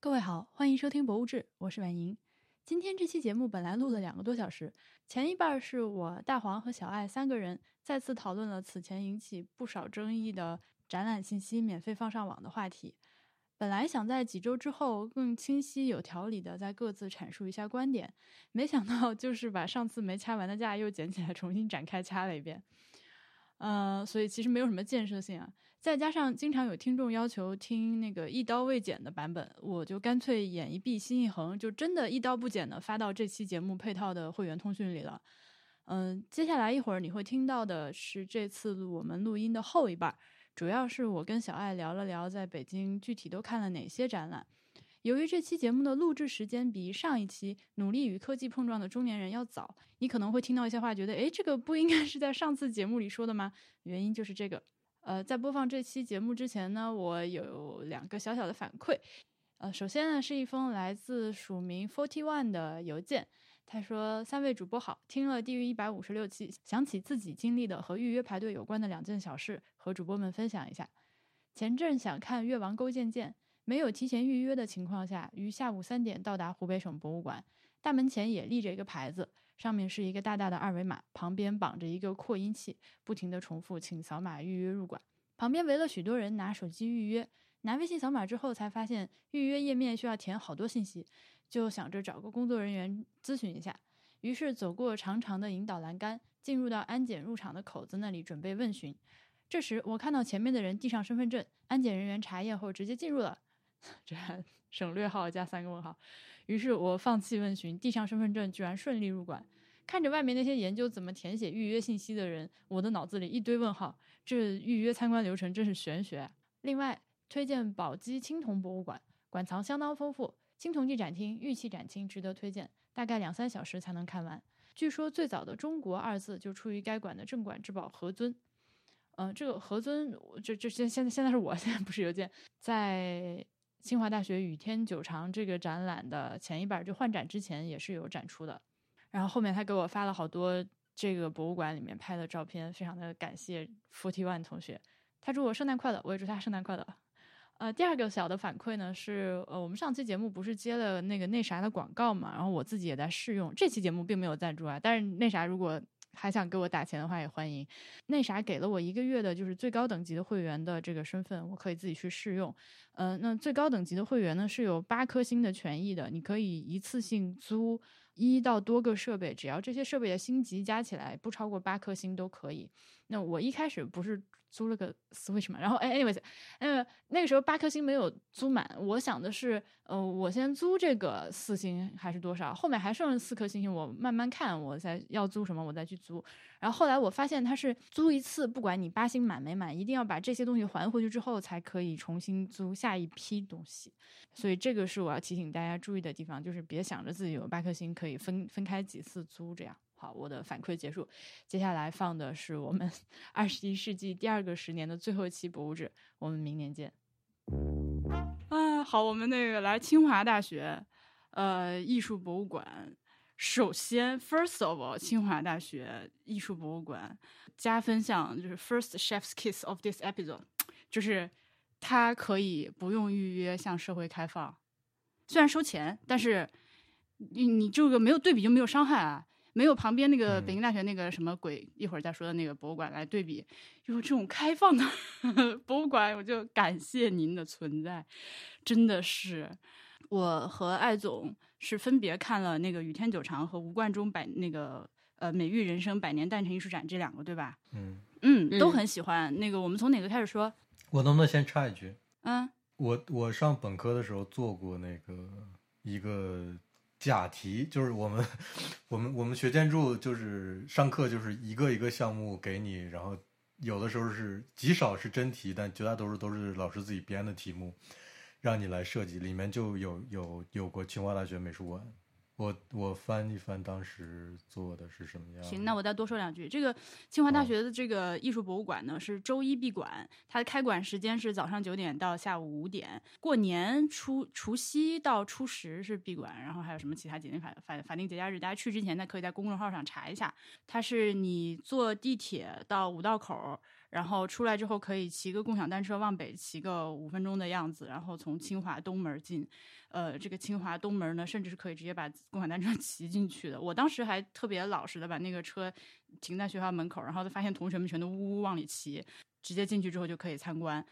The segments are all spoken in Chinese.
各位好，欢迎收听《博物志》，我是婉莹。今天这期节目本来录了两个多小时，前一半是我大黄和小爱三个人再次讨论了此前引起不少争议的展览信息免费放上网的话题。本来想在几周之后更清晰有条理的再各自阐述一下观点，没想到就是把上次没掐完的架又捡起来重新展开掐了一遍。呃，所以其实没有什么建设性啊。再加上经常有听众要求听那个一刀未剪的版本，我就干脆眼一闭心一横，就真的一刀不剪的发到这期节目配套的会员通讯里了。嗯，接下来一会儿你会听到的是这次我们录音的后一半，主要是我跟小爱聊了聊在北京具体都看了哪些展览。由于这期节目的录制时间比上一期《努力与科技碰撞的中年人》要早，你可能会听到一些话，觉得诶，这个不应该是在上次节目里说的吗？原因就是这个。呃，在播放这期节目之前呢，我有两个小小的反馈。呃，首先呢，是一封来自署名 Forty One 的邮件，他说：“三位主播好，听了低于一百五十六期，想起自己经历的和预约排队有关的两件小事，和主播们分享一下。前阵想看《越王勾践剑》。”没有提前预约的情况下，于下午三点到达湖北省博物馆。大门前也立着一个牌子，上面是一个大大的二维码，旁边绑着一个扩音器，不停地重复“请扫码预约入馆”。旁边围了许多人拿手机预约，拿微信扫码之后才发现预约页面需要填好多信息，就想着找个工作人员咨询一下。于是走过长长的引导栏杆，进入到安检入场的口子那里准备问询。这时我看到前面的人递上身份证，安检人员查验后直接进入了。这省略号加三个问号，于是我放弃问询，递上身份证，居然顺利入馆。看着外面那些研究怎么填写预约信息的人，我的脑子里一堆问号。这预约参观流程真是玄学。另外，推荐宝鸡青铜博物馆，馆藏相当丰富，青铜器展厅、玉器展厅值得推荐，大概两三小时才能看完。据说最早的“中国”二字就出于该馆的镇馆之宝何尊。嗯，这个何尊，这这现现在现在是我现在不是邮件在。清华大学雨天久长这个展览的前一半，就换展之前也是有展出的。然后后面他给我发了好多这个博物馆里面拍的照片，非常的感谢 Forty One 同学。他祝我圣诞快乐，我也祝他圣诞快乐。呃，第二个小的反馈呢是，呃，我们上期节目不是接了那个那啥的广告嘛，然后我自己也在试用。这期节目并没有赞助啊，但是那啥如果。还想给我打钱的话也欢迎。那啥给了我一个月的，就是最高等级的会员的这个身份，我可以自己去试用。嗯，那最高等级的会员呢是有八颗星的权益的，你可以一次性租一到多个设备，只要这些设备的星级加起来不超过八颗星都可以。那我一开始不是租了个 Switch 嘛，然后哎，anyways，呃，那个时候八颗星没有租满，我想的是，呃，我先租这个四星还是多少，后面还剩四颗星星，我慢慢看，我再要租什么，我再去租。然后后来我发现它是租一次，不管你八星满没满，一定要把这些东西还回去之后，才可以重新租下一批东西。所以这个是我要提醒大家注意的地方，就是别想着自己有八颗星可以分分开几次租这样。好，我的反馈结束，接下来放的是我们 二十一世纪第二个十年的最后一期博物志，我们明年见。啊，好，我们那个来清华大学，呃，艺术博物馆。首先，first of all，清华大学艺术博物馆加分项就是 first chef's kiss of this episode，就是它可以不用预约向社会开放，虽然收钱，但是你你这个没有对比就没有伤害啊。没有旁边那个北京大学那个什么鬼，一会儿再说的那个博物馆来对比，有这种开放的 博物馆，我就感谢您的存在，真的是。我和艾总是分别看了那个雨天久长和吴冠中百那个呃美育人生百年诞辰艺术展这两个，对吧？嗯嗯，都很喜欢。那个我们从哪个开始说？我能不能先插一句？嗯，我我上本科的时候做过那个一个。假题就是我们，我们我们学建筑就是上课就是一个一个项目给你，然后有的时候是极少是真题，但绝大多数都是老师自己编的题目，让你来设计，里面就有有有过清华大学美术馆。我我翻一翻当时做的是什么样？行，那我再多说两句。这个清华大学的这个艺术博物馆呢，是周一闭馆，它的开馆时间是早上九点到下午五点。过年初除夕到初十是闭馆，然后还有什么其他节定法法法定节假日，大家去之前呢，可以在公众号上查一下。它是你坐地铁到五道口，然后出来之后可以骑个共享单车往北骑个五分钟的样子，然后从清华东门进。呃，这个清华东门呢，甚至是可以直接把共享单车 骑进去的。我当时还特别老实的把那个车停在学校门口，然后就发现同学们全都呜呜往里骑，直接进去之后就可以参观。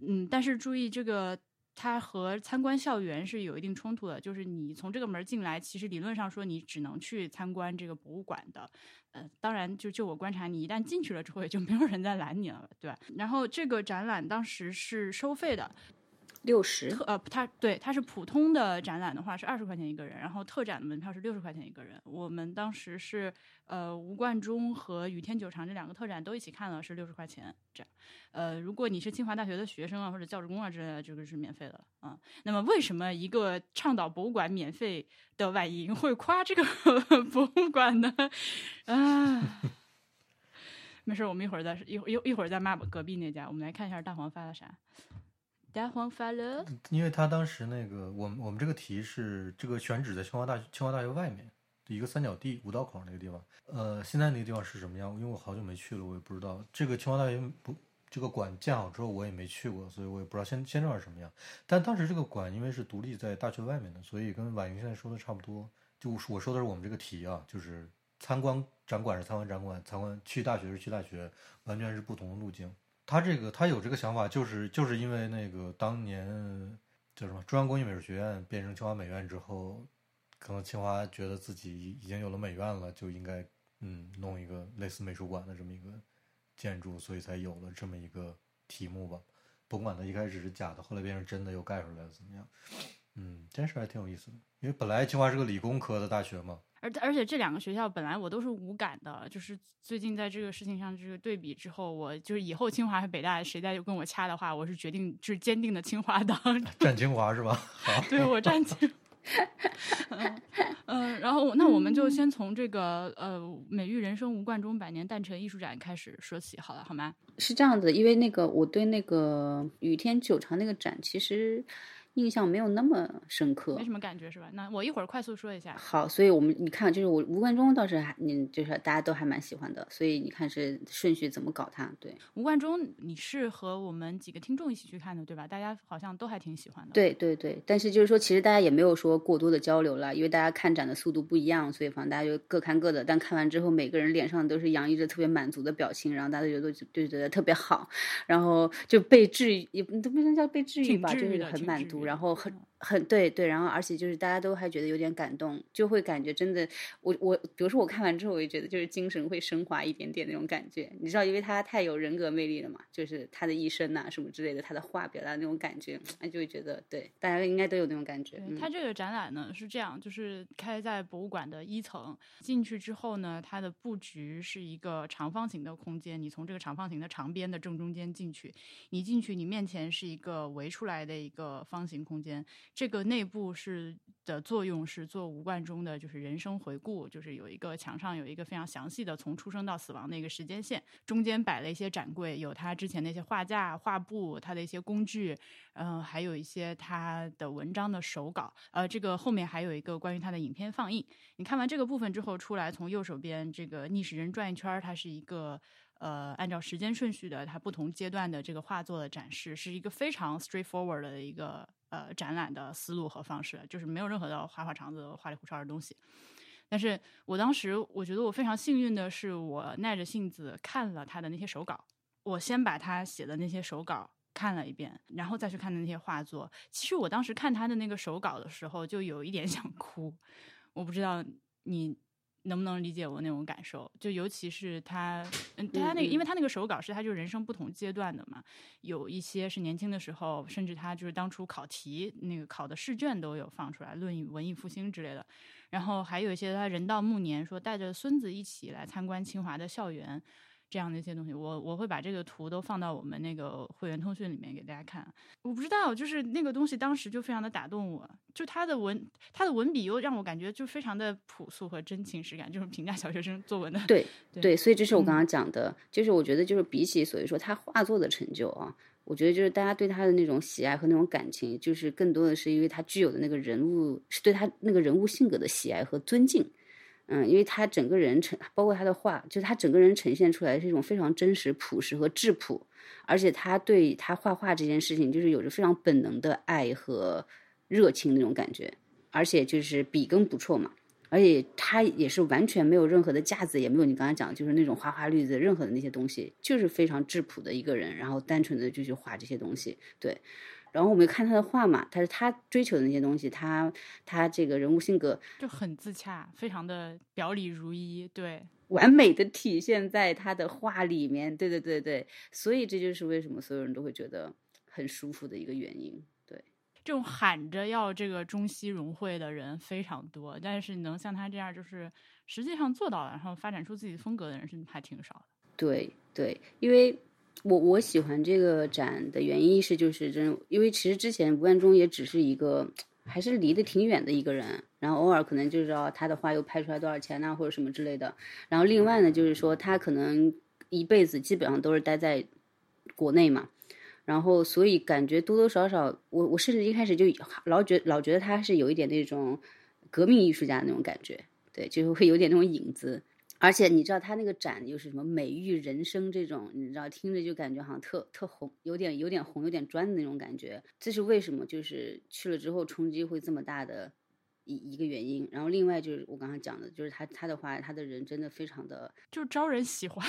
嗯，但是注意这个。它和参观校园是有一定冲突的，就是你从这个门进来，其实理论上说你只能去参观这个博物馆的。呃，当然，就就我观察，你一旦进去了之后，也就没有人再拦你了，对吧？然后这个展览当时是收费的。六十，呃，它对，它是普通的展览的话是二十块钱一个人，然后特展的门票是六十块钱一个人。我们当时是呃吴冠中和雨天久长这两个特展都一起看了，是六十块钱这样。呃，如果你是清华大学的学生啊或者教职工啊之类的，这个是免费的啊。那么为什么一个倡导博物馆免费的婉莹会夸这个 博物馆呢？啊，没事，我们一会儿再一会一一会儿再骂隔壁那家。我们来看一下大黄发了啥。大黄发了，因为他当时那个，我们我们这个题是这个选址在清华大清华大学外面的一个三角地五道口那个地方。呃，现在那个地方是什么样？因为我好久没去了，我也不知道。这个清华大学不，这个馆建好之后我也没去过，所以我也不知道现现状是什么样。但当时这个馆因为是独立在大学外面的，所以跟婉莹现在说的差不多。就我说的是我们这个题啊，就是参观展馆是参观展馆，参观去大学是去大学，完全是不同的路径。他这个，他有这个想法，就是就是因为那个当年叫什么中央工艺美术学院变成清华美院之后，可能清华觉得自己已经有了美院了，就应该嗯弄一个类似美术馆的这么一个建筑，所以才有了这么一个题目吧。甭管它一开始是假的，后来变成真的又盖出来了怎么样？嗯，这事还挺有意思的，因为本来清华是个理工科的大学嘛。而而且这两个学校本来我都是无感的，就是最近在这个事情上这个对比之后，我就是以后清华和北大谁再跟我掐的话，我是决定就是坚定的清华党，站清华是吧？好，对我站清。嗯嗯，然后那我们就先从这个呃美育人生吴冠中百年诞辰艺术展开始说起，好了，好吗？是这样子，因为那个我对那个雨天久长那个展其实。印象没有那么深刻，没什么感觉是吧？那我一会儿快速说一下。好，所以我们你看，就是我吴冠中倒是还，你就是大家都还蛮喜欢的，所以你看是顺序怎么搞他？对，吴冠中，你是和我们几个听众一起去看的，对吧？大家好像都还挺喜欢的。对对对，但是就是说，其实大家也没有说过多的交流了，因为大家看展的速度不一样，所以反正大家就各看各的。但看完之后，每个人脸上都是洋溢着特别满足的表情，然后大家觉得就觉得特别好，然后就被治愈，也都不能叫被治愈吧，就是很满足。然后很很对对，然后而且就是大家都还觉得有点感动，就会感觉真的，我我比如说我看完之后，我就觉得就是精神会升华一点点那种感觉，你知道，因为他太有人格魅力了嘛，就是他的一生呐什么之类的，他的话表达那种感觉，哎，就会觉得对，大家应该都有那种感觉。他这个展览呢是这样，就是开在博物馆的一层，进去之后呢，它的布局是一个长方形的空间，你从这个长方形的长边的正中间进去，你进去，你面前是一个围出来的一个方形空间。这个内部是的作用是做吴冠中的就是人生回顾，就是有一个墙上有一个非常详细的从出生到死亡的一个时间线，中间摆了一些展柜，有他之前那些画架、画布，他的一些工具，嗯，还有一些他的文章的手稿，呃，这个后面还有一个关于他的影片放映。你看完这个部分之后出来，从右手边这个逆时针转一圈，它是一个。呃，按照时间顺序的，它不同阶段的这个画作的展示，是一个非常 straightforward 的一个呃展览的思路和方式，就是没有任何的花花肠子、花里胡哨的东西。但是我当时我觉得我非常幸运的是，我耐着性子看了他的那些手稿，我先把他写的那些手稿看了一遍，然后再去看的那些画作。其实我当时看他的那个手稿的时候，就有一点想哭。我不知道你。能不能理解我那种感受？就尤其是他，嗯，他那个，因为他那个手稿是他就人生不同阶段的嘛，有一些是年轻的时候，甚至他就是当初考题那个考的试卷都有放出来，论、文艺复兴之类的。然后还有一些他人到暮年，说带着孙子一起来参观清华的校园。这样的一些东西，我我会把这个图都放到我们那个会员通讯里面给大家看。我不知道，就是那个东西当时就非常的打动我，就他的文，他的文笔又让我感觉就非常的朴素和真情实感，就是评价小学生作文的。对对，所以这是我刚刚讲的，就是我觉得就是比起所以说他画作的成就啊，我觉得就是大家对他的那种喜爱和那种感情，就是更多的是因为他具有的那个人物，是对他那个人物性格的喜爱和尊敬。嗯，因为他整个人呈，包括他的画，就是他整个人呈现出来是一种非常真实、朴实和质朴，而且他对他画画这件事情，就是有着非常本能的爱和热情那种感觉，而且就是笔耕不辍嘛，而且他也是完全没有任何的架子，也没有你刚才讲就是那种花花绿子任何的那些东西，就是非常质朴的一个人，然后单纯的就去画这些东西，对。然后我们看他的画嘛，他是他追求的那些东西，他他这个人物性格就很自洽，非常的表里如一，对，完美的体现在他的画里面，对对对对，所以这就是为什么所有人都会觉得很舒服的一个原因，对。这种喊着要这个中西融汇的人非常多，但是能像他这样就是实际上做到了，然后发展出自己风格的人是还挺少的。对对，因为。我我喜欢这个展的原因是，就是真，因为其实之前吴冠中也只是一个，还是离得挺远的一个人，然后偶尔可能就知道他的画又拍出来多少钱呐，或者什么之类的。然后另外呢，就是说他可能一辈子基本上都是待在国内嘛，然后所以感觉多多少少，我我甚至一开始就老觉老觉得他是有一点那种革命艺术家那种感觉，对，就是会有点那种影子。而且你知道他那个展就是什么美育人生这种，你知道听着就感觉好像特特红，有点有点红，有点专的那种感觉。这是为什么？就是去了之后冲击会这么大的一一个原因。然后另外就是我刚刚讲的，就是他他的话，他的人真的非常的就招人喜欢。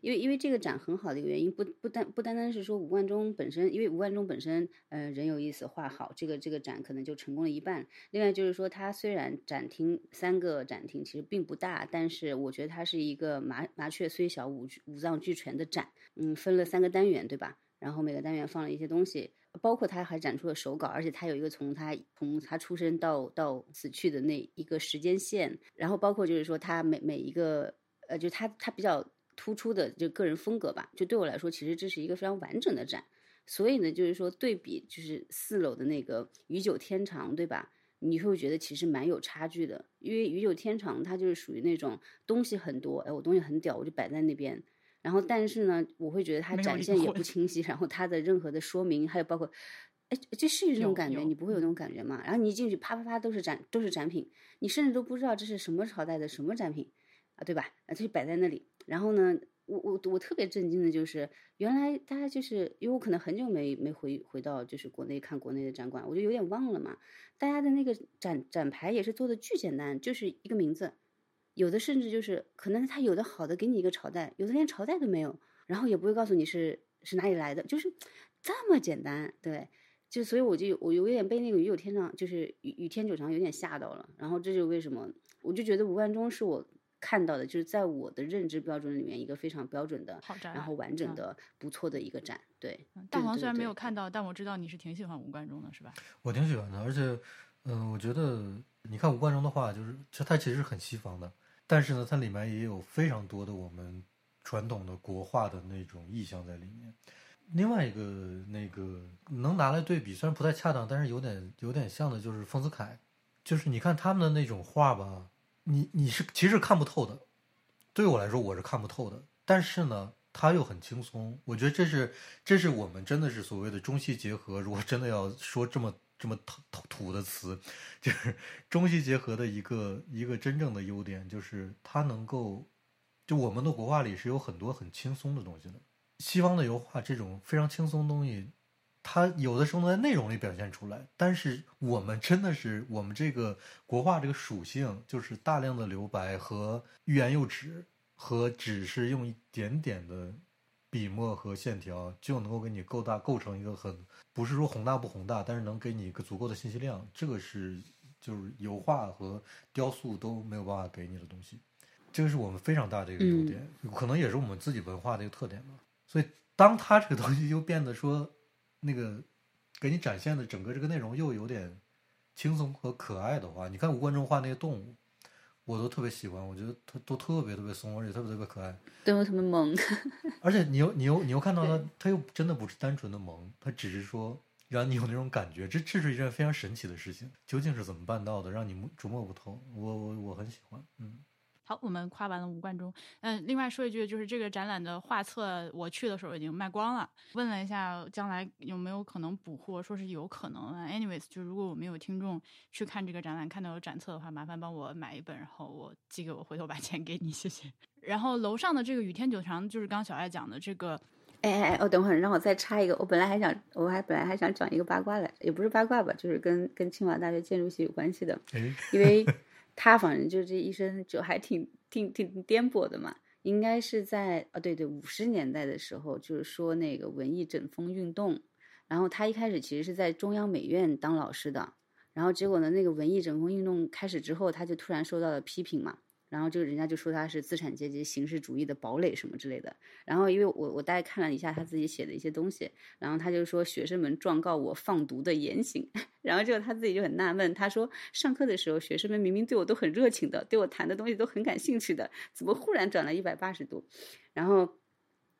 因为因为这个展很好的一个原因，不不单不单单是说吴冠中本身，因为吴冠中本身，呃，人有意思，画好，这个这个展可能就成功了一半。另外就是说，它虽然展厅三个展厅其实并不大，但是我觉得它是一个麻麻雀虽小五五脏俱全的展。嗯，分了三个单元，对吧？然后每个单元放了一些东西，包括他还展出了手稿，而且他有一个从他从他出生到到死去的那一个时间线，然后包括就是说他每每一个，呃，就他他比较。突出的就个人风格吧，就对我来说，其实这是一个非常完整的展。所以呢，就是说对比，就是四楼的那个余九天长，对吧？你会觉得其实蛮有差距的，因为余九天长它就是属于那种东西很多，哎，我东西很屌，我就摆在那边。然后，但是呢，我会觉得它展现也不清晰，然后它的任何的说明，还有包括，哎，这是这种感觉，你不会有那种感觉吗？然后你一进去，啪啪啪都是展，都是展品，你甚至都不知道这是什么朝代的什么展品啊，对吧？啊，就摆在那里。然后呢，我我我特别震惊的就是，原来大家就是因为我可能很久没没回回到就是国内看国内的展馆，我就有点忘了嘛。大家的那个展展牌也是做的巨简单，就是一个名字，有的甚至就是可能他有的好的给你一个朝代，有的连朝代都没有，然后也不会告诉你是是哪里来的，就是 这么简单，对，就所以我就我有点被那个雨有天长，就是雨雨天久长有点吓到了。然后这就为什么我就觉得吴万中是我。看到的就是在我的认知标准里面一个非常标准的，然后完整的、不错的一个展。对，大黄虽然没有看到，但我知道你是挺喜欢吴冠中的，是吧？我挺喜欢的，而且，嗯，我觉得你看吴冠中的话，就是其实他其实很西方的，但是呢，它里面也有非常多的我们传统的国画的那种意象在里面。另外一个那个能拿来对比，虽然不太恰当，但是有点有点像的，就是丰子恺，就是你看他们的那种画吧。你你是其实看不透的，对我来说我是看不透的。但是呢，他又很轻松。我觉得这是这是我们真的是所谓的中西结合。如果真的要说这么这么土土的词，就是中西结合的一个一个真正的优点，就是它能够就我们的国画里是有很多很轻松的东西的。西方的油画这种非常轻松的东西。它有的时候能在内容里表现出来，但是我们真的是我们这个国画这个属性，就是大量的留白和欲言又止，和只是用一点点的笔墨和线条就能够给你构大构成一个很不是说宏大不宏大，但是能给你一个足够的信息量，这个是就是油画和雕塑都没有办法给你的东西，这个是我们非常大的一个优点，可能也是我们自己文化的一个特点吧。所以当它这个东西又变得说。那个给你展现的整个这个内容又有点轻松和可爱的话，你看吴冠中画那些动物，我都特别喜欢，我觉得它都特别特别松，而且特别特别可爱，动物特别萌。而且你又你又你又看到它，它又真的不是单纯的萌，它只是说让你有那种感觉，这这是一件非常神奇的事情，究竟是怎么办到的，让你琢磨不透。我我我很喜欢，嗯。好，我们夸完了吴冠中。嗯，另外说一句，就是这个展览的画册，我去的时候已经卖光了。问了一下，将来有没有可能补货，说是有可能。Anyways，就如果我们有听众去看这个展览，看到有展册的话，麻烦帮我买一本，然后我寄给我，回头把钱给你，谢谢。然后楼上的这个雨天九长，就是刚小爱讲的这个。哎哎哎，哦，等会儿让我再插一个，我本来还想，我还本来还想讲一个八卦来，也不是八卦吧，就是跟跟清华大学建筑系有关系的，因为。他反正就这一生就还挺挺挺颠簸的嘛，应该是在啊对对五十年代的时候，就是说那个文艺整风运动，然后他一开始其实是在中央美院当老师的，然后结果呢那个文艺整风运动开始之后，他就突然受到了批评嘛。然后就人家就说他是资产阶级形式主义的堡垒什么之类的。然后因为我我大概看了一下他自己写的一些东西，然后他就说学生们状告我放毒的言行。然后就他自己就很纳闷，他说上课的时候学生们明明对我都很热情的，对我谈的东西都很感兴趣的，怎么忽然转了一百八十度？然后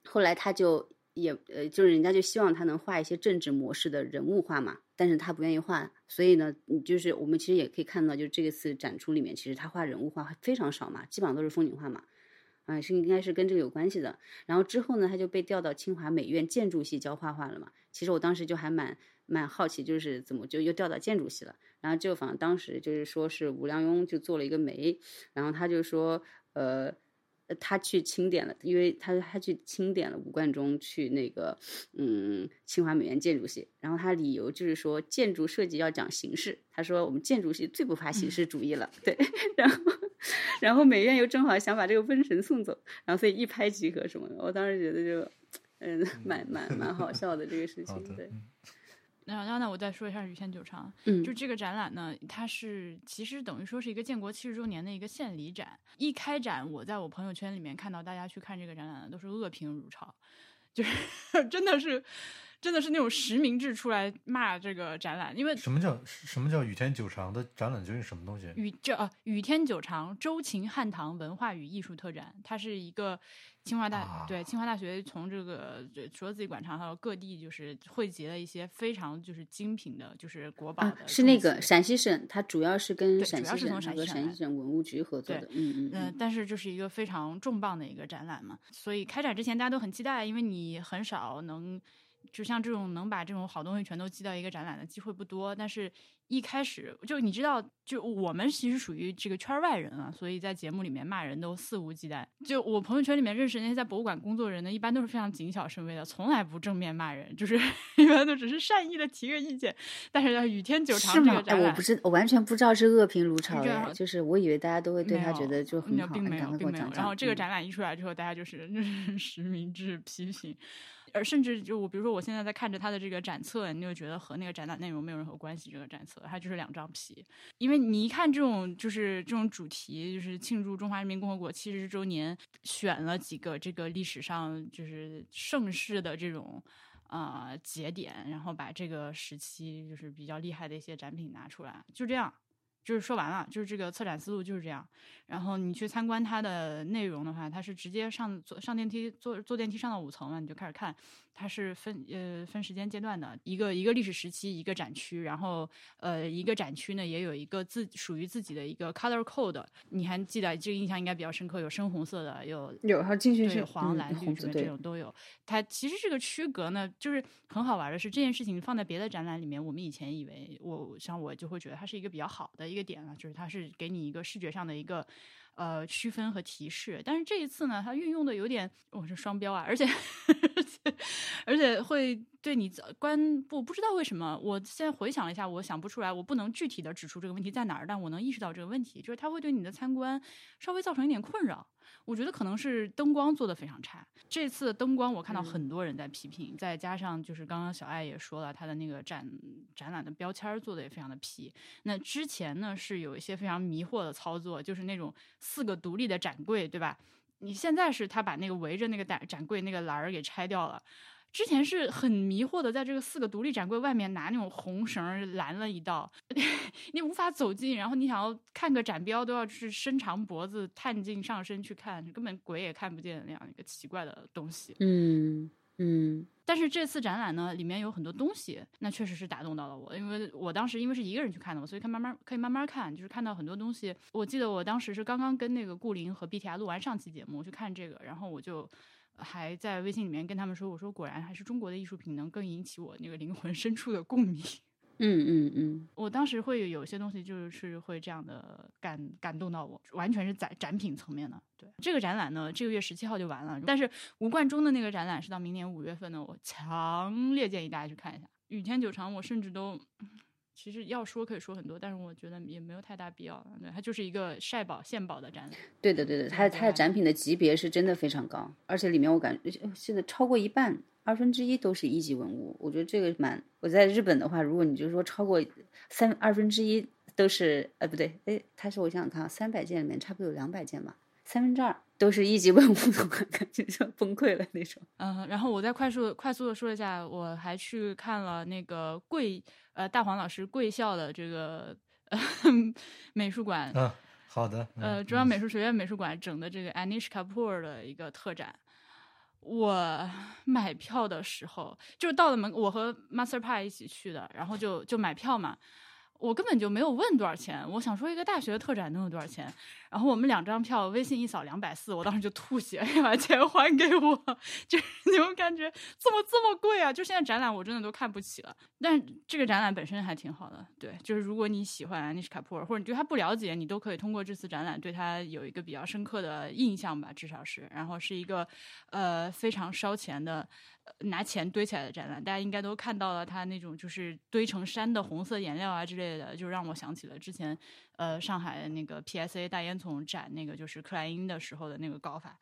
后来他就。也呃，就是人家就希望他能画一些政治模式的人物画嘛，但是他不愿意画，所以呢，就是我们其实也可以看到，就这个次展出里面，其实他画人物画非常少嘛，基本上都是风景画嘛，啊，是应该是跟这个有关系的。然后之后呢，他就被调到清华美院建筑系教画画了嘛。其实我当时就还蛮蛮好奇，就是怎么就又调到建筑系了。然后就反正当时就是说是吴良镛就做了一个媒，然后他就说呃。他去清点了，因为他他去清点了吴冠中去那个嗯清华美院建筑系，然后他理由就是说建筑设计要讲形式，他说我们建筑系最不怕形式主义了，对，然后然后美院又正好想把这个瘟神送走，然后所以一拍即合什么的，我当时觉得就嗯蛮蛮蛮好笑的这个事情，对。然后，那我再说一下雨天久长。嗯，就这个展览呢，它是其实等于说是一个建国七十周年的一个献礼展。一开展，我在我朋友圈里面看到大家去看这个展览的都是恶评如潮，就是 真的是。真的是那种实名制出来骂这个展览，因为什么叫什么叫雨天久长的展览究竟什么东西？雨这啊雨天久长周秦汉唐文化与艺术特展，它是一个清华大对清华大学从这个除了自己馆藏，还有各地就是汇集了一些非常就是精品的，就是国宝的。是那个陕西省，它主要是跟陕西省和陕西省文物局合作的。嗯嗯。但是就是一个非常重磅的一个展览嘛，所以开展之前大家都很期待，因为你很少能。就像这种能把这种好东西全都寄到一个展览的机会不多，但是一开始就你知道，就我们其实属于这个圈外人啊，所以在节目里面骂人都肆无忌惮。就我朋友圈里面认识那些在博物馆工作人呢，一般都是非常谨小慎微的，从来不正面骂人，就是 一般都只是善意的提个意见。但是雨天久长这个展览，我不是我完全不知道是恶评如潮的，就是我以为大家都会对他觉得就很好，并没有，并没有。然后这个展览一出来之后，大家就是 实名制批评。而甚至就我，比如说我现在在看着他的这个展册，你就觉得和那个展览内容没有任何关系。这个展册它就是两张皮，因为你一看这种就是这种主题，就是庆祝中华人民共和国七十周年，选了几个这个历史上就是盛世的这种啊节点，然后把这个时期就是比较厉害的一些展品拿出来，就这样。就是说完了，就是这个策展思路就是这样。然后你去参观它的内容的话，它是直接上坐上电梯，坐坐电梯上到五层了，你就开始看。它是分呃分时间阶段的，一个一个历史时期一个展区，然后呃一个展区呢也有一个自属于自己的一个 color code。你还记得这个印象应该比较深刻，有深红色的，有有还有进去是黄蓝绿什么这种都有。它其实这个区隔呢，就是很好玩的是这件事情放在别的展览里面，我们以前以为我像我就会觉得它是一个比较好的一个点了，就是它是给你一个视觉上的一个。呃，区分和提示，但是这一次呢，它运用的有点，我是双标啊，而且 而且而且会对你关不不知道为什么，我现在回想了一下，我想不出来，我不能具体的指出这个问题在哪儿，但我能意识到这个问题，就是它会对你的参观稍微造成一点困扰。我觉得可能是灯光做的非常差。这次灯光我看到很多人在批评，再加上就是刚刚小爱也说了，他的那个展展览的标签做的也非常的皮。那之前呢是有一些非常迷惑的操作，就是那种四个独立的展柜，对吧？你现在是他把那个围着那个展展柜那个栏儿给拆掉了。之前是很迷惑的，在这个四个独立展柜外面拿那种红绳拦了一道，你无法走近，然后你想要看个展标都要去伸长脖子探进上身去看，根本鬼也看不见那样一个奇怪的东西。嗯，嗯但是这次展览呢，里面有很多东西，那确实是打动到了我，因为我当时因为是一个人去看的嘛，所以看慢慢可以慢慢看，就是看到很多东西。我记得我当时是刚刚跟那个顾林和 BTR 录完上期节目，我去看这个，然后我就还在微信里面跟他们说，我说果然还是中国的艺术品能更引起我那个灵魂深处的共鸣。嗯嗯嗯，我当时会有些东西就是会这样的感感动到我，完全是展展品层面的。对这个展览呢，这个月十七号就完了，但是吴冠中的那个展览是到明年五月份的，我强烈建议大家去看一下。雨天久长，我甚至都。其实要说可以说很多，但是我觉得也没有太大必要。对，它就是一个晒宝献宝的展览。对的对的，它它的展品的级别是真的非常高，而且里面我感觉现在超过一半，二分之一都是一级文物。我觉得这个蛮，我在日本的话，如果你就说超过三二分之一都是，呃不对，哎，它是我想想看啊，三百件里面差不多有两百件吧，三分之二都是一级文物的话，感觉就崩溃了那种。嗯，然后我再快速快速的说一下，我还去看了那个贵呃大黄老师贵校的这个呃 美术馆，嗯，好的。呃，中央美术学院美术馆整的这个 Anish Kapoor 的一个特展。我买票的时候，就是到了门，我和 Master Pie 一起去的，然后就就买票嘛。我根本就没有问多少钱，我想说一个大学的特展能有多少钱？然后我们两张票，微信一扫两百四，我当时就吐血，把钱还给我，就是那种感觉，怎么这么贵啊？就现在展览我真的都看不起了，但这个展览本身还挺好的，对，就是如果你喜欢安妮什卡普尔，或者你对他不了解，你都可以通过这次展览对他有一个比较深刻的印象吧，至少是，然后是一个呃非常烧钱的。拿钱堆起来的展览，大家应该都看到了，它那种就是堆成山的红色颜料啊之类的，就让我想起了之前，呃，上海的那个 PSA 大烟囱展那个就是克莱因的时候的那个搞法。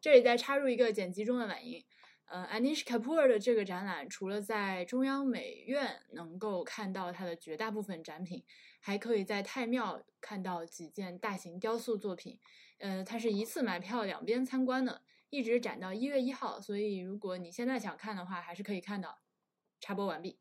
这里再插入一个剪辑中的晚音，呃，Anish Kapoor 的这个展览，除了在中央美院能够看到它的绝大部分展品，还可以在太庙看到几件大型雕塑作品。呃，它是一次买票两边参观的。一直展到一月一号，所以如果你现在想看的话，还是可以看到。插播完毕，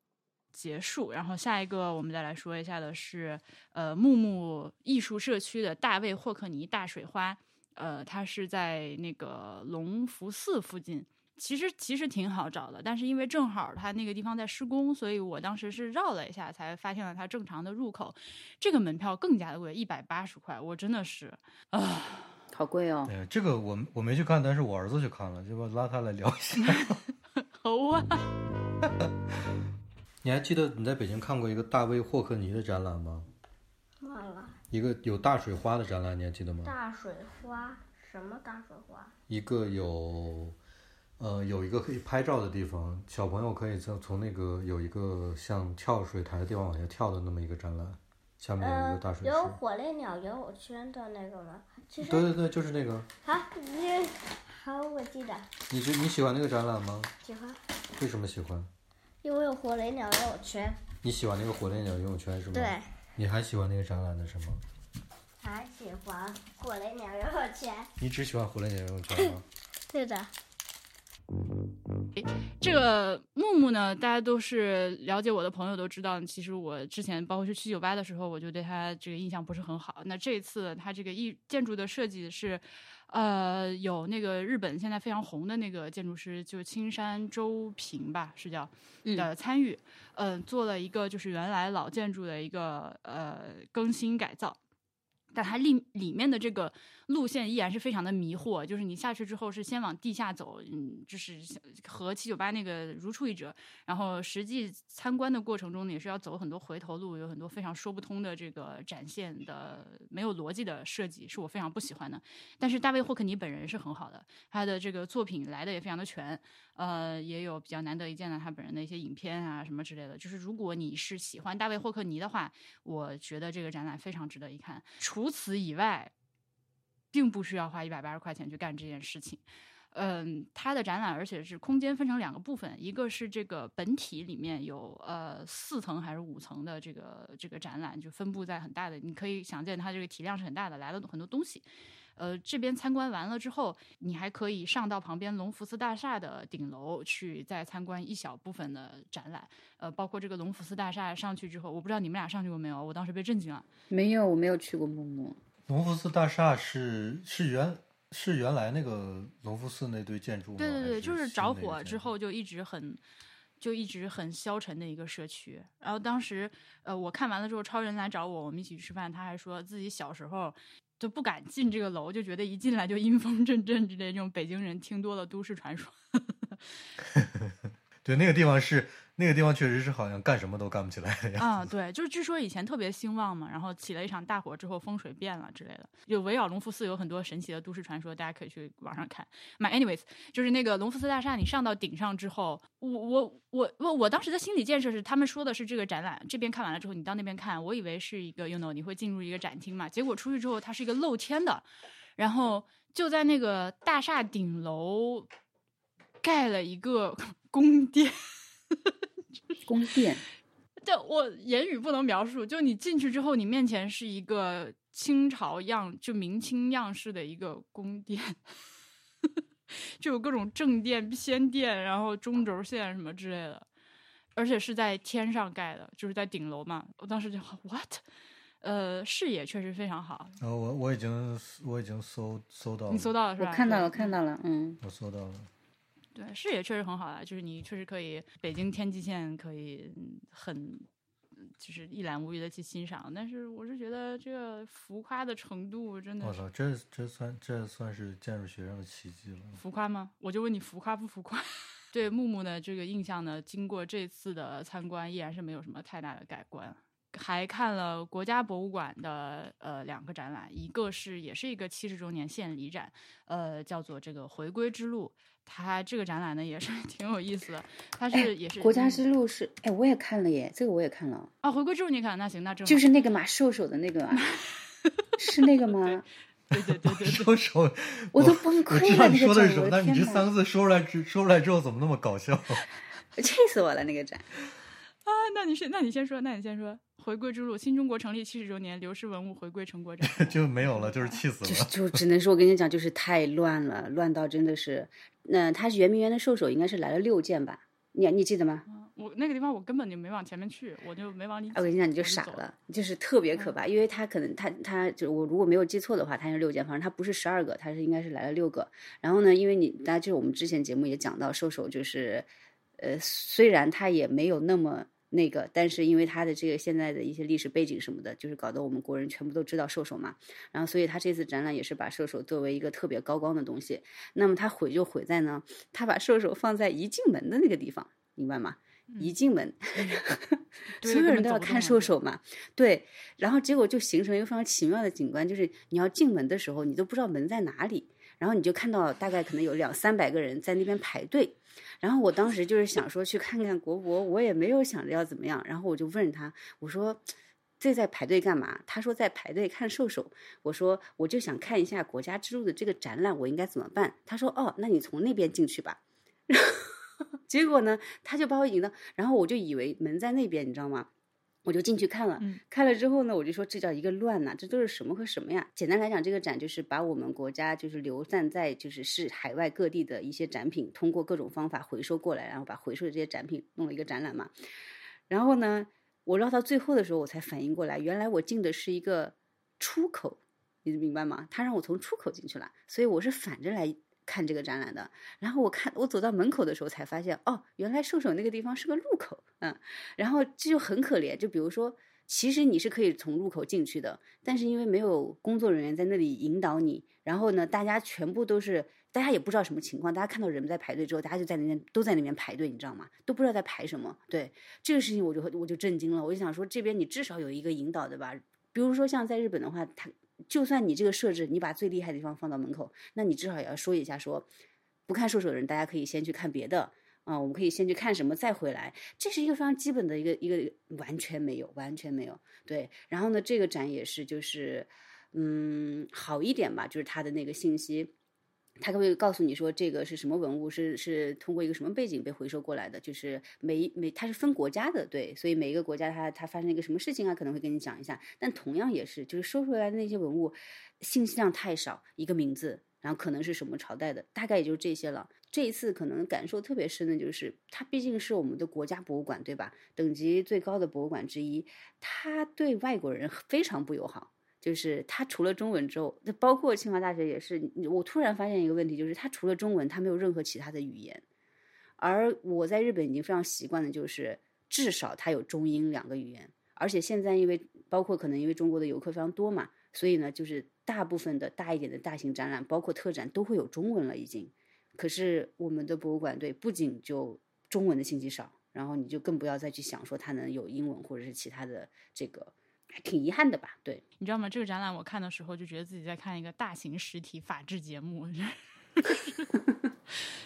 结束。然后下一个我们再来说一下的是，呃，木木艺术社区的大卫霍克尼大水花，呃，它是在那个隆福寺附近。其实其实挺好找的，但是因为正好它那个地方在施工，所以我当时是绕了一下才发现了它正常的入口。这个门票更加的贵，一百八十块，我真的是啊。好贵哦！哎，这个我我没去看，但是我儿子去看了，就拉他来聊一下。好啊！你还记得你在北京看过一个大卫霍克尼的展览吗？忘了。一个有大水花的展览，你还记得吗？大水花？什么大水花？一个有，呃，有一个可以拍照的地方，小朋友可以从从那个有一个像跳水台的地方往下跳的那么一个展览。下面有一个大水池，有火烈鸟游泳圈的那个吗？其实对对对，就是那个。好，你好，我记得。你觉你喜欢那个展览吗？喜欢。为什么喜欢？因为有火烈鸟游泳圈。你喜欢那个火烈鸟游泳圈是吗？对。你还喜欢那个展览的什么？还喜欢火烈鸟游泳圈。你只喜欢火烈鸟游泳圈吗？对的。这个木木呢，大家都是了解我的朋友都知道，其实我之前包括去七九八的时候，我就对他这个印象不是很好。那这一次他这个艺建筑的设计是，呃，有那个日本现在非常红的那个建筑师，就青山周平吧，是叫的参与，嗯，做了一个就是原来老建筑的一个呃更新改造。但它里里面的这个路线依然是非常的迷惑，就是你下去之后是先往地下走，嗯，就是和七九八那个如出一辙。然后实际参观的过程中呢，也是要走很多回头路，有很多非常说不通的这个展现的没有逻辑的设计，是我非常不喜欢的。但是大卫霍克尼本人是很好的，他的这个作品来的也非常的全，呃，也有比较难得一见的他本人的一些影片啊什么之类的。就是如果你是喜欢大卫霍克尼的话，我觉得这个展览非常值得一看。除此以外，并不需要花一百八十块钱去干这件事情。嗯，它的展览而且是空间分成两个部分，一个是这个本体里面有呃四层还是五层的这个这个展览，就分布在很大的，你可以想见它这个体量是很大的，来了很多东西。呃，这边参观完了之后，你还可以上到旁边隆福寺大厦的顶楼去再参观一小部分的展览。呃，包括这个隆福寺大厦上去之后，我不知道你们俩上去过没有，我当时被震惊了。没有，我没有去过木木。隆福寺大厦是是原是原来那个隆福寺那堆建筑吗？对对对，还就是着火之后就一直很，就一直很消沉的一个社区。然后当时，呃，我看完了之后，超人来找我，我们一起吃饭，他还说自己小时候就不敢进这个楼，就觉得一进来就阴风阵阵之类这种北京人听多了都市传说。对，那个地方是那个地方，确实是好像干什么都干不起来的样子。啊，对，就是据说以前特别兴旺嘛，然后起了一场大火之后风水变了之类的。就围绕隆福寺有很多神奇的都市传说，大家可以去网上看。My anyways，就是那个隆福寺大厦，你上到顶上之后，我我我我我当时的心理建设是，他们说的是这个展览这边看完了之后，你到那边看，我以为是一个 you know 你会进入一个展厅嘛，结果出去之后它是一个露天的，然后就在那个大厦顶楼盖了一个 宫殿。宫殿，这我言语不能描述。就你进去之后，你面前是一个清朝样，就明清样式的一个宫殿，就有各种正殿、偏殿，然后中轴线什么之类的，而且是在天上盖的，就是在顶楼嘛。我当时就 what，呃，视野确实非常好。然后我我已经我已经搜搜到了，你搜到了是吧？我看到了，看到了，嗯，我搜到了。对，视野确实很好啊，就是你确实可以北京天际线可以嗯很就是一览无余的去欣赏，但是我是觉得这个浮夸的程度真的是我操，这这算这算是建筑学上的奇迹了。浮夸吗？我就问你浮夸不浮夸？对木木的这个印象呢，经过这次的参观，依然是没有什么太大的改观。还看了国家博物馆的呃两个展览，一个是也是一个七十周年献礼展，呃，叫做这个回归之路。它这个展览呢也是 挺有意思的，它哎是也是国家嗯之路是，哎，我也看了耶，这个我也看了，啊，回归之路你看，那行，那正好就是那个马，兽首的那个啊，是那个吗？对对对对对，收手，我都崩溃了，你说的是什么，但是你这三个字说出来之说出来之后怎么那么搞笑？气死我了，那个展。啊，那你是那你先说，那你先说，回归之路，新中国成立七十周年，流失文物回归成果展。就没有了，就是气死就是了。就只能说，我跟你讲，就是太乱了，乱到真的是，那他是圆明园的兽首，应该是来了六件吧？你你记得吗？啊我那个地方我根本就没往前面去，我就没往里我跟你讲，你就傻了，就是特别可嗯怕，因为他可能他他就我如果没有记错的话，他是六件，反正他不是十二个，他是应该是来了六个。然后呢，因为你大家就是我们之前节目也讲到，兽首就是，呃，虽然他也没有那么。那个，但是因为他的这个现在的一些历史背景什么的，就是搞得我们国人全部都知道兽首嘛，然后所以他这次展览也是把兽首作为一个特别高光的东西。那么他毁就毁在呢，他把兽首放在一进门的那个地方，明白吗？一进门，对所有人都要看兽首嘛，对，然后结果就形成一个非常奇妙的景观，就是你要进门的时候，你都不知道门在哪里，然后你就看到大概可能有两三百个人在那边排队，然后我当时就是想说去看看国博，我也没有想着要怎么样，然后我就问他，我说。这在排队干嘛？他说在排队看兽首。我说我就想看一下国家之路的这个展览，我应该怎么办？他说哦，那你从那边进去吧。然后结果呢，他就把我引到，然后我就以为门在那边，你知道吗？我就进去看了，嗯看了之后呢，我就说这叫一个乱呐、这都是什么和什么呀？简单来讲，这个展就是把我们国家就是流散在就是是海外各地的一些展品，通过各种方法回收过来，然后把回收的这些展品弄了一个展览嘛。然后呢，我绕到最后的时候，我才反应过来，原来我进的是一个出口，你明白吗？他让我从出口进去了，所以我是反着来看这个展览的。然后我看我走到门口的时候，才发现哦，原来兽首那个地方是个入口，嗯，然后这就很可怜。就比如说，其实你是可以从入口进去的，但是因为没有工作人员在那里引导你，然后呢，大家全部都是。大家也不知道什么情况，大家看到人们在排队之后，大家就在那边都在那边排队，你知道吗？都不知道在排什么。对这个事情，我就我就震惊了。我就想说，这边你至少有一个引导的吧？比如说像在日本的话，他就算你这个设置，你把最厉害的地方放到门口，那你至少也要说一下说，不看射手的人，大家可以先去看别的啊、我们可以先去看什么再回来。这是一个非常基本的一个一个完全没有，完全没有。对，然后呢，这个展也是就是嗯好一点吧，就是他的那个信息。他会告诉你说这个是什么文物，是是通过一个什么背景被回收过来的，就是每一每它是分国家的，对，所以每一个国家它它发生一个什么事情啊，可能会跟你讲一下。但同样也是，就是收回来的那些文物，信息量太少，一个名字，然后可能是什么朝代的，大概也就这些了。这一次可能感受特别深的就是，它毕竟是我们的国家博物馆，对吧？等级最高的博物馆之一，它对外国人非常不友好。就是它除了中文之后，那包括清华大学也是，我突然发现一个问题，就是它除了中文，它没有任何其他的语言。而我在日本已经非常习惯的，就是至少它有中英两个语言。而且现在因为包括可能因为中国的游客非常多嘛，所以呢，就是大部分的大一点的大型展览，包括特展都会有中文了已经。可是我们的博物馆对不仅就中文的信息少，然后你就更不要再去想说它能有英文或者是其他的这个，挺遗憾的吧？对，你知道吗？这个展览我看的时候就觉得自己在看一个大型实体法制节目。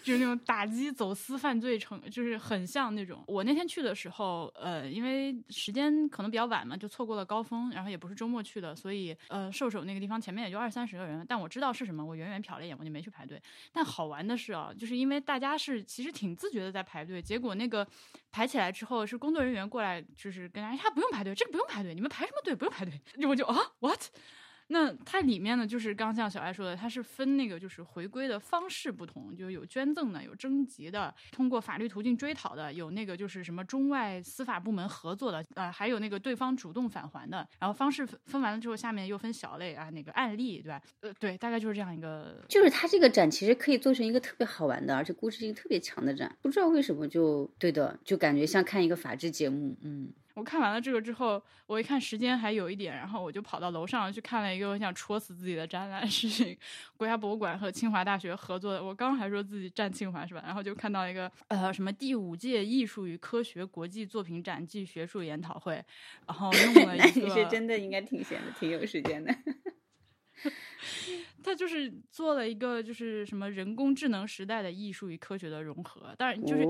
就是那种打击走私犯罪成，就是很像那种。我那天去的时候，呃，因为时间可能比较晚嘛，就错过了高峰，然后也不是周末去的，所以呃，兽首那个地方前面也就二三十个人。但我知道是什么，我远远瞟了一眼，我就没去排队。但好玩的是啊，就是因为大家是其实挺自觉的在排队，结果那个排起来之后，是工作人员过来就是跟大家，不用排队，这个不用排队，你们排什么队？不用排队。我就啊，what？那它里面呢，就是刚像小艾说的，它是分那个就是回归的方式不同，就有捐赠的，有征集的，通过法律途径追讨的，有那个就是什么中外司法部门合作的，呃，还有那个对方主动返还的。然后方式分完了之后，下面又分小类啊，那个案例，对吧？呃，对，大概就是这样一个。就是它这个展其实可以做成一个特别好玩的，而且故事性特别强的展，不知道为什么就对的，就感觉像看一个法制节目，嗯。我看完了这个之后，我一看时间还有一点，然后我就跑到楼上去看了一个我想戳死自己的展览，是国家博物馆和清华大学合作的。我刚还说自己站清华是吧？然后就看到一个呃什么第五届艺术与科学国际作品展暨学术研讨会，然后弄了一 个。你是真的应该挺闲的，挺有时间的。他就是做了一个，就是什么人工智能时代的艺术与科学的融合。但是就是，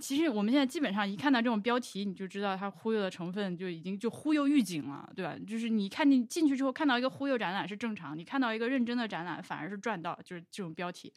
其实我们现在基本上一看到这种标题，你就知道它忽悠的成分就已经就忽悠预警了，对吧？就是你看你进去之后看到一个忽悠展览是正常，你看到一个认真的展览反而是赚到，就是这种标题。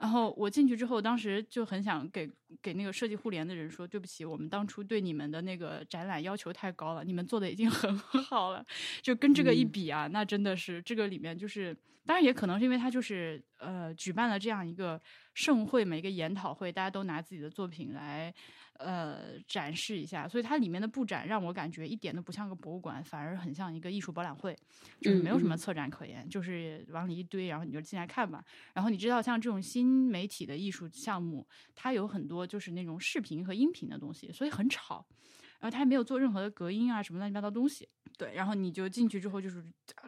然后我进去之后，当时就很想给给那个设计互联的人说，对不起，我们当初对你们的那个展览要求太高了，你们做的已经 很好了，就跟这个一比啊，那真的是这个里面就是，当然也可能是因为他就是呃举办了这样一个盛会，每个研讨会，大家都拿自己的作品来。呃，展示一下，所以它里面的布展让我感觉一点都不像个博物馆，反而很像一个艺术博览会，就是没有什么策展可言，就是往里一堆，然后你就进来看吧。然后你知道，像这种新媒体的艺术项目，它有很多就是那种视频和音频的东西，所以很吵。然后它也没有做任何的隔音啊，什么乱七八糟东西。对，然后你就进去之后就是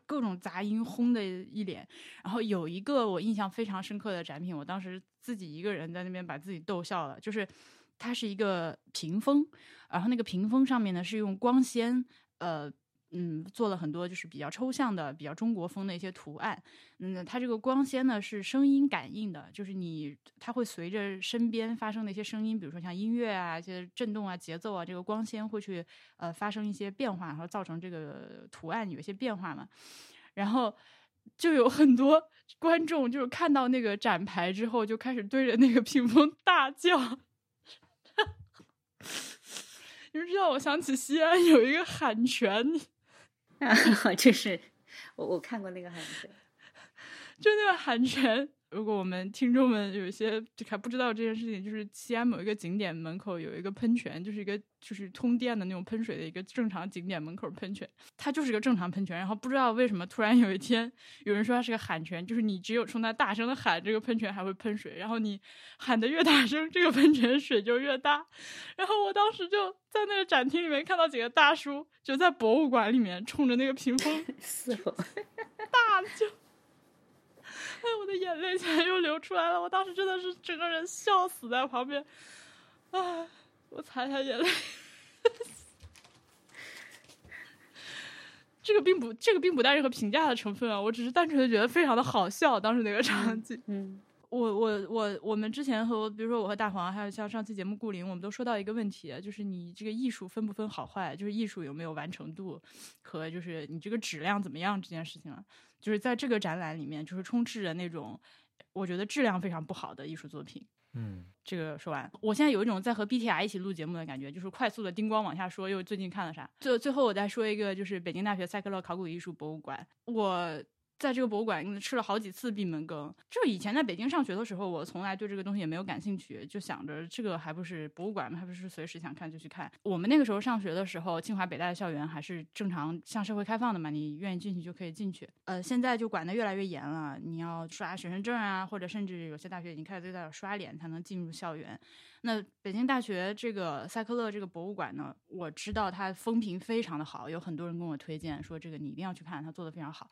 各种杂音轰的一脸。然后有一个我印象非常深刻的展品，我当时自己一个人在那边把自己逗笑了，就是。它是一个屏风，然后那个屏风上面呢是用光纤，呃，嗯，做了很多就是比较抽象的、比较中国风的一些图案。嗯，它这个光纤呢是声音感应的，就是你它会随着身边发生的一些声音，比如说像音乐啊、一些震动啊、节奏啊，这个光纤会去呃发生一些变化，然后造成这个图案有一些变化嘛。然后就有很多观众就是看到那个展牌之后，就开始对着那个屏风大叫。你们知道，我想起西安有一个喊泉，就是我我看过那个韩剧，就那个韩权。如果我们听众们有一些还不知道这件事情，就是西安某一个景点门口有一个喷泉，就是一个就是通电的那种喷水的一个正常景点门口喷泉，它就是一个正常喷泉。然后不知道为什么突然有一天有人说它是个喊泉，就是你只有冲它大声的喊，这个喷泉还会喷水。然后你喊的越大声，这个喷泉水就越大。然后我当时就在那个展厅里面看到几个大叔就在博物馆里面冲着那个屏风 大叫。哎，我的眼泪现在又流出来了。我当时真的是整个人笑死在旁边。啊，我擦一下眼泪。这个并不，这个并不带任何评价的成分啊。我只是单纯的觉得非常的好笑，当时那个场景。嗯，我我我，我们之前和比如说我和大黄，还有像上期节目顾林，我们都说到一个问题，就是你这个艺术分不分好坏，就是艺术有没有完成度和就是你这个质量怎么样这件事情了。就是在这个展览里面，就是充斥着那种我觉得质量非常不好的艺术作品。嗯，这个说完，我现在有一种在和 BTR 一起录节目的感觉，就是快速的叮咣往下说，又最近看了啥。最最后我再说一个，就是北京大学赛克勒考古艺术博物馆。我在这个博物馆吃了好几次闭门羹。就以前在北京上学的时候，我从来对这个东西也没有感兴趣，就想着这个还不是博物馆吗？还不是随时想看就去看。我们那个时候上学的时候，清华北大的校园还是正常向社会开放的嘛，你愿意进去就可以进去。呃，现在就管得越来越严了，你要刷学生证啊，或者甚至有些大学已经开始在刷脸才能进入校园。那北京大学这个赛克勒这个博物馆呢，我知道它风评非常的好，有很多人跟我推荐说这个你一定要去看，它做的非常好。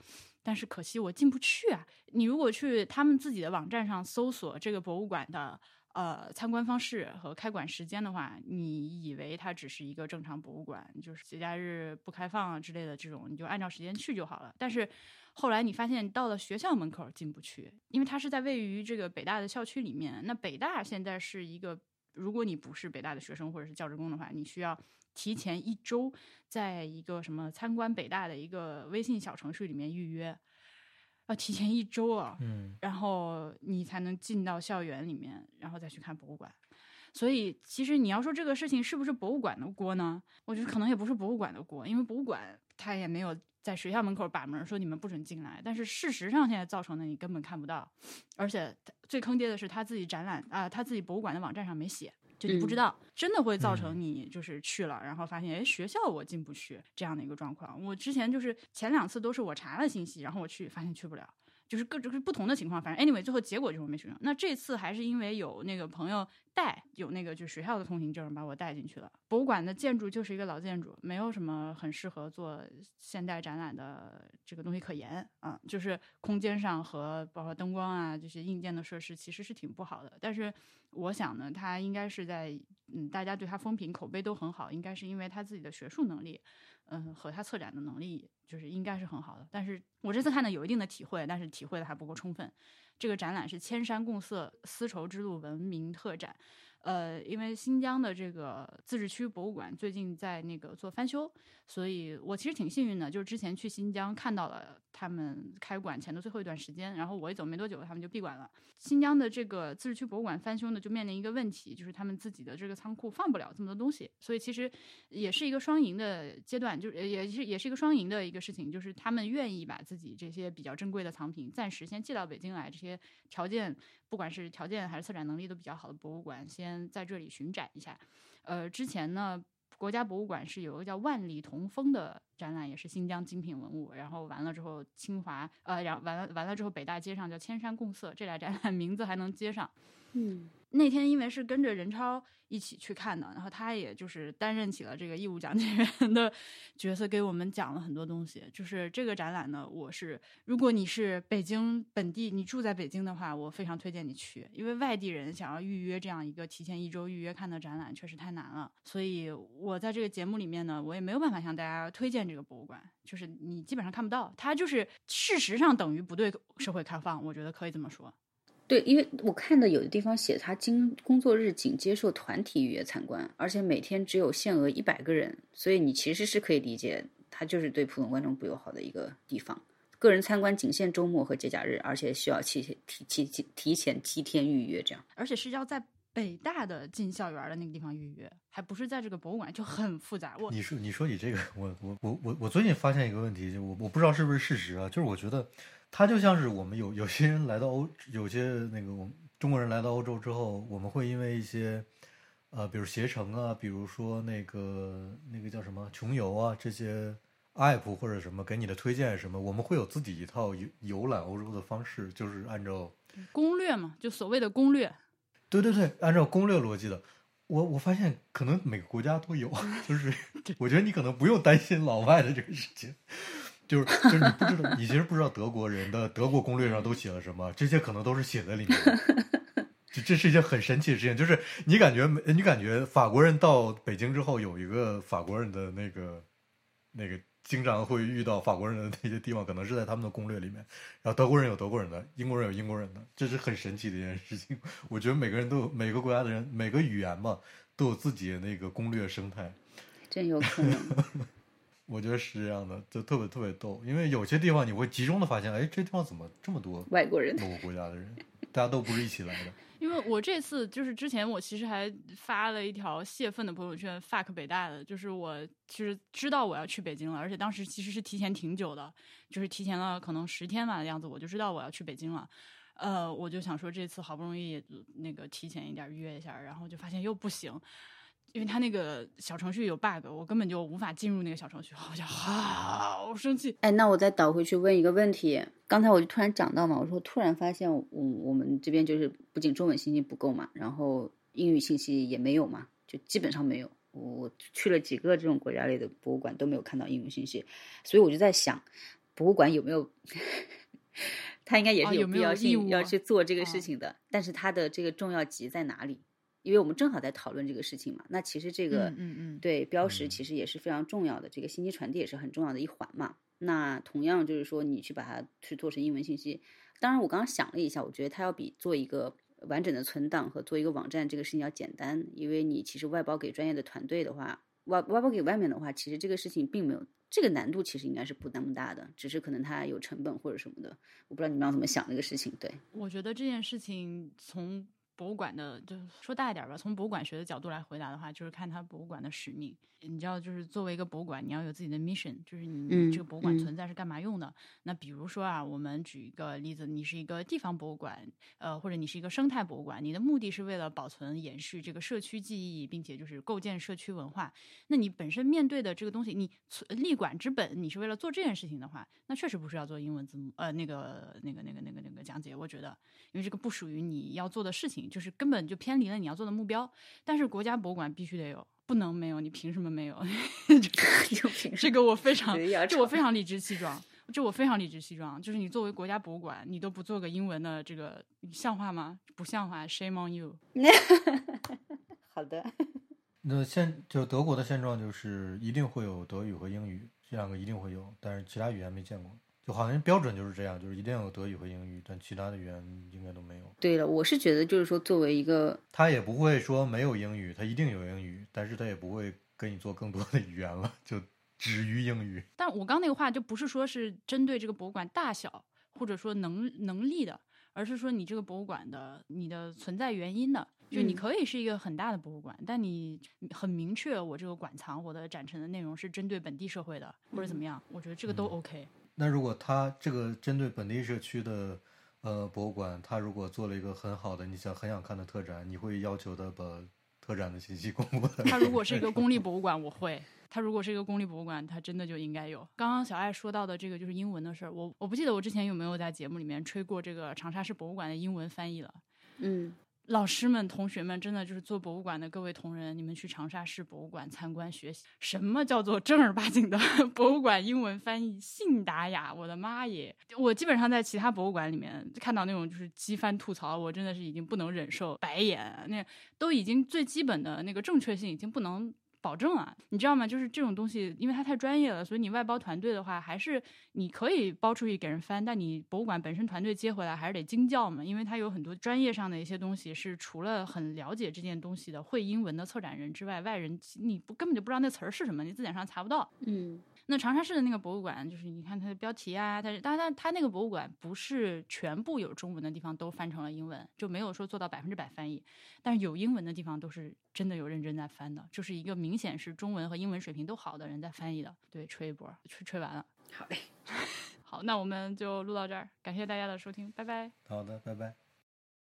但是可惜我进不去啊！你如果去他们自己的网站上搜索这个博物馆的呃参观方式和开馆时间的话，你以为它只是一个正常博物馆，就是节假日不开放啊之类的这种，你就按照时间去就好了。但是后来你发现到了学校门口进不去，因为它是在位于这个北大的校区里面。那北大现在是一个。如果你不是北大的学生或者是教职工的话，你需要提前一周，在一个什么参观北大的一个微信小程序里面预约，要提前一周啊，嗯，然后你才能进到校园里面，然后再去看博物馆。所以，其实你要说这个事情是不是博物馆的锅呢？我觉得可能也不是博物馆的锅，因为博物馆它也没有在学校门口把门说你们不准进来。但是事实上，现在造成的你根本看不到，而且最坑爹的是他自己展览啊，他自己博物馆的网站上没写，就你不知道，真的会造成你就是去了，然后发现哎学校我进不去这样的一个状况。我之前就是前两次都是我查了信息，然后我去发现去不了。就是各种是不同的情况，反正 anyway 最后结果就是没去成。那这次还是因为有那个朋友带，有那个就是学校的通行证把我带进去了。博物馆的建筑就是一个老建筑，没有什么很适合做现代展览的这个东西可言啊。就是空间上和包括灯光啊这些硬件的设施其实是挺不好的。但是我想呢，他应该是在嗯大家对他风评口碑都很好，应该是因为他自己的学术能力。嗯，和他策展的能力就是应该是很好的，但是我这次看的有一定的体会，但是体会的还不够充分。这个展览是千山共色丝绸之路文明特展。呃，因为新疆的这个自治区博物馆最近在那个做翻修，所以我其实挺幸运的，就是之前去新疆看到了他们开馆前的最后一段时间，然后我一走没多久，他们就闭馆了。新疆的这个自治区博物馆翻修呢，就面临一个问题，就是他们自己的这个仓库放不了这么多东西，所以其实也是一个双赢的阶段，就是也是也是一个双赢的一个事情，就是他们愿意把自己这些比较珍贵的藏品暂时先寄到北京来，这些条件。不管是条件还是策展能力都比较好的博物馆，先在这里巡展一下。呃，之前呢，国家博物馆是有一个叫“万里同风”的展览，也是新疆精品文物。然后完了之后，清华呃，然完了完了之后，北大街上叫“千山共色”，这俩展览名字还能接上。嗯。那天因为是跟着任超一起去看的，然后他也就是担任起了这个义务讲解员的角色，给我们讲了很多东西。就是这个展览呢，我是如果你是北京本地，你住在北京的话，我非常推荐你去，因为外地人想要预约这样一个提前一周预约看的展览，确实太难了。所以我在这个节目里面呢，我也没有办法向大家推荐这个博物馆，就是你基本上看不到，它就是事实上等于不对社会开放，我觉得可以这么说。对，因为我看的有的地方写他经工作日仅接受团体预约参观，而且每天只有限额一百个人，所以你其实是可以理解，他就是对普通观众不友好的一个地方。个人参观仅限周末和节假日，而且需要提提提提提前七天预约，这样。而且是要在北大的进校园的那个地方预约，还不是在这个博物馆，就很复杂。我你说你说你这个，我我我我我最近发现一个问题，就我我不知道是不是事实啊，就是我觉得。它就像是我们有有些人来到欧，有些那个我们中国人来到欧洲之后，我们会因为一些，呃，比如携程啊，比如说那个那个叫什么穷游啊这些 app 或者什么给你的推荐什么，我们会有自己一套游游览欧洲的方式，就是按照攻略嘛，就所谓的攻略。对对对，按照攻略逻辑的。我我发现可能每个国家都有，就是我觉得你可能不用担心老外的这个事情。就是就是你不知道，你其实不知道德国人的德国攻略上都写了什么，这些可能都是写在里面的。这这是一件很神奇的事情，就是你感觉你感觉法国人到北京之后有一个法国人的那个那个经常会遇到法国人的那些地方，可能是在他们的攻略里面。然后德国人有德国人的，英国人有英国人的，这是很神奇的一件事情。我觉得每个人都有每个国家的人 每个语言嘛都有自己的那个攻略生态，真有可能。我觉得是这样的，就特别特别逗，因为有些地方你会集中的发现，哎，这地方怎么这么多外国人、某个国家的人，大家都不是一起来的。因为我这次就是之前我其实还发了一条泄愤的朋友圈，fuck 北大的，就是我其实知道我要去北京了，而且当时其实是提前挺久的，就是提前了可能十天吧的样子，我就知道我要去北京了。呃，我就想说这次好不容易那个提前一点约一下，然后就发现又不行，因为他那个小程序有 bug，我根本就无法进入那个小程序，我就好生气。哎，那我再倒回去问一个问题。刚才我就突然讲到嘛，我说突然发现我我们这边就是不仅中文信息不够嘛，然后英语信息也没有嘛，就基本上没有。我去了几个这种国家类的博物馆都没有看到英语信息，所以我就在想，博物馆有没有？他应该也是有必要性要啊去做这个事情的，但是它的这个重要级在哪里？因为我们正好在讨论这个事情嘛。那其实这个嗯嗯嗯对标识嗯其实也是非常重要的，这个信息传递也是很重要的一环嘛。那同样就是说，你去把它去做成英文信息，当然我刚刚想了一下，我觉得它要比做一个完整的存档和做一个网站这个事情要简单，因为你其实外包给专业的团队的话，外外包给外面的话，其实这个事情并没有这个难度，其实应该是不那么大的，只是可能它有成本或者什么的，我不知道你们要怎么想这个事情。对，我觉得这件事情从博物馆的，就说大一点吧，从博物馆学的角度来回答的话，就是看它博物馆的使命。你知道，就是作为一个博物馆，你要有自己的 mission，就是你嗯这个博物馆嗯存在是干嘛用的。那比如说啊，我们举一个例子，你是一个地方博物馆，呃，或者你是一个生态博物馆，你的目的是为了保存、延续这个社区记忆，并且就是构建社区文化。那你本身面对的这个东西，你存立馆之本，你是为了做这件事情的话，那确实不是要做英文字母，呃，那个、那个、那个、那个、那个讲解。我觉得，因为这个不属于你要做的事情，就是根本就偏离了你要做的目标。但是国家博物馆必须得有，不能没有，你凭什么没有？这个我非常，这我非常理直气壮，这我非常理直气壮。就是你作为国家博物馆，你都不做个英文的这个，像话吗？不像话，shame on you。好的，那现就德国的现状就是一定会有德语和英语这两个一定会有，但是其他语言没见过。就好像标准就是这样，就是一定要有德语和英语，但其他的语言应该都没有。对了，我是觉得就是说，作为一个他也不会说没有英语，他一定有英语，但是他也不会跟你做更多的语言了，就止于英语。但我刚那个话就不是说是针对这个博物馆大小或者说能能力的，而是说你这个博物馆的你的存在原因的。就你嗯可以是一个很大的博物馆，但你很明确，我这个馆藏我的展陈的内容是针对本地社会的，或者怎么样，我觉得这个都嗯 OK。那如果他这个针对本地社区的呃博物馆，他如果做了一个很好的你想很想看的特展，你会要求他把特展的信息公布在？它如果是一个公立博物馆，我会；它如果是一个公立博物馆，它真的就应该有。刚刚小爱说到的这个就是英文的事儿，我我不记得我之前有没有在节目里面吹过这个长沙市博物馆的英文翻译了。嗯老师们、同学们，真的就是做博物馆的各位同仁，你们去长沙市博物馆参观学习，什么叫做正儿八经的 博物馆英文翻译，信达雅，我的妈耶！我基本上在其他博物馆里面看到那种就是机翻吐槽，我真的是已经不能忍受，白眼，那都已经最基本的那个正确性已经不能。保证啊，你知道吗？就是这种东西，因为它太专业了，所以你外包团队的话，还是你可以包出去给人翻，但你博物馆本身团队接回来还是得精教嘛，因为它有很多专业上的一些东西是除了很了解这件东西的会英文的策展人之外，外人你不根本就不知道那词儿是什么，你字典上查不到。嗯那长沙市的那个博物馆，就是你看它的标题啊，它是，但它它那个博物馆不是全部有中文的地方都翻成了英文，就没有说做到百分之百翻译，但是有英文的地方都是真的有认真在翻的，就是一个明显是中文和英文水平都好的人在翻译的。对，吹一波，吹吹完了。好嘞。好，那我们就录到这儿，感谢大家的收听，拜拜。好的，拜拜。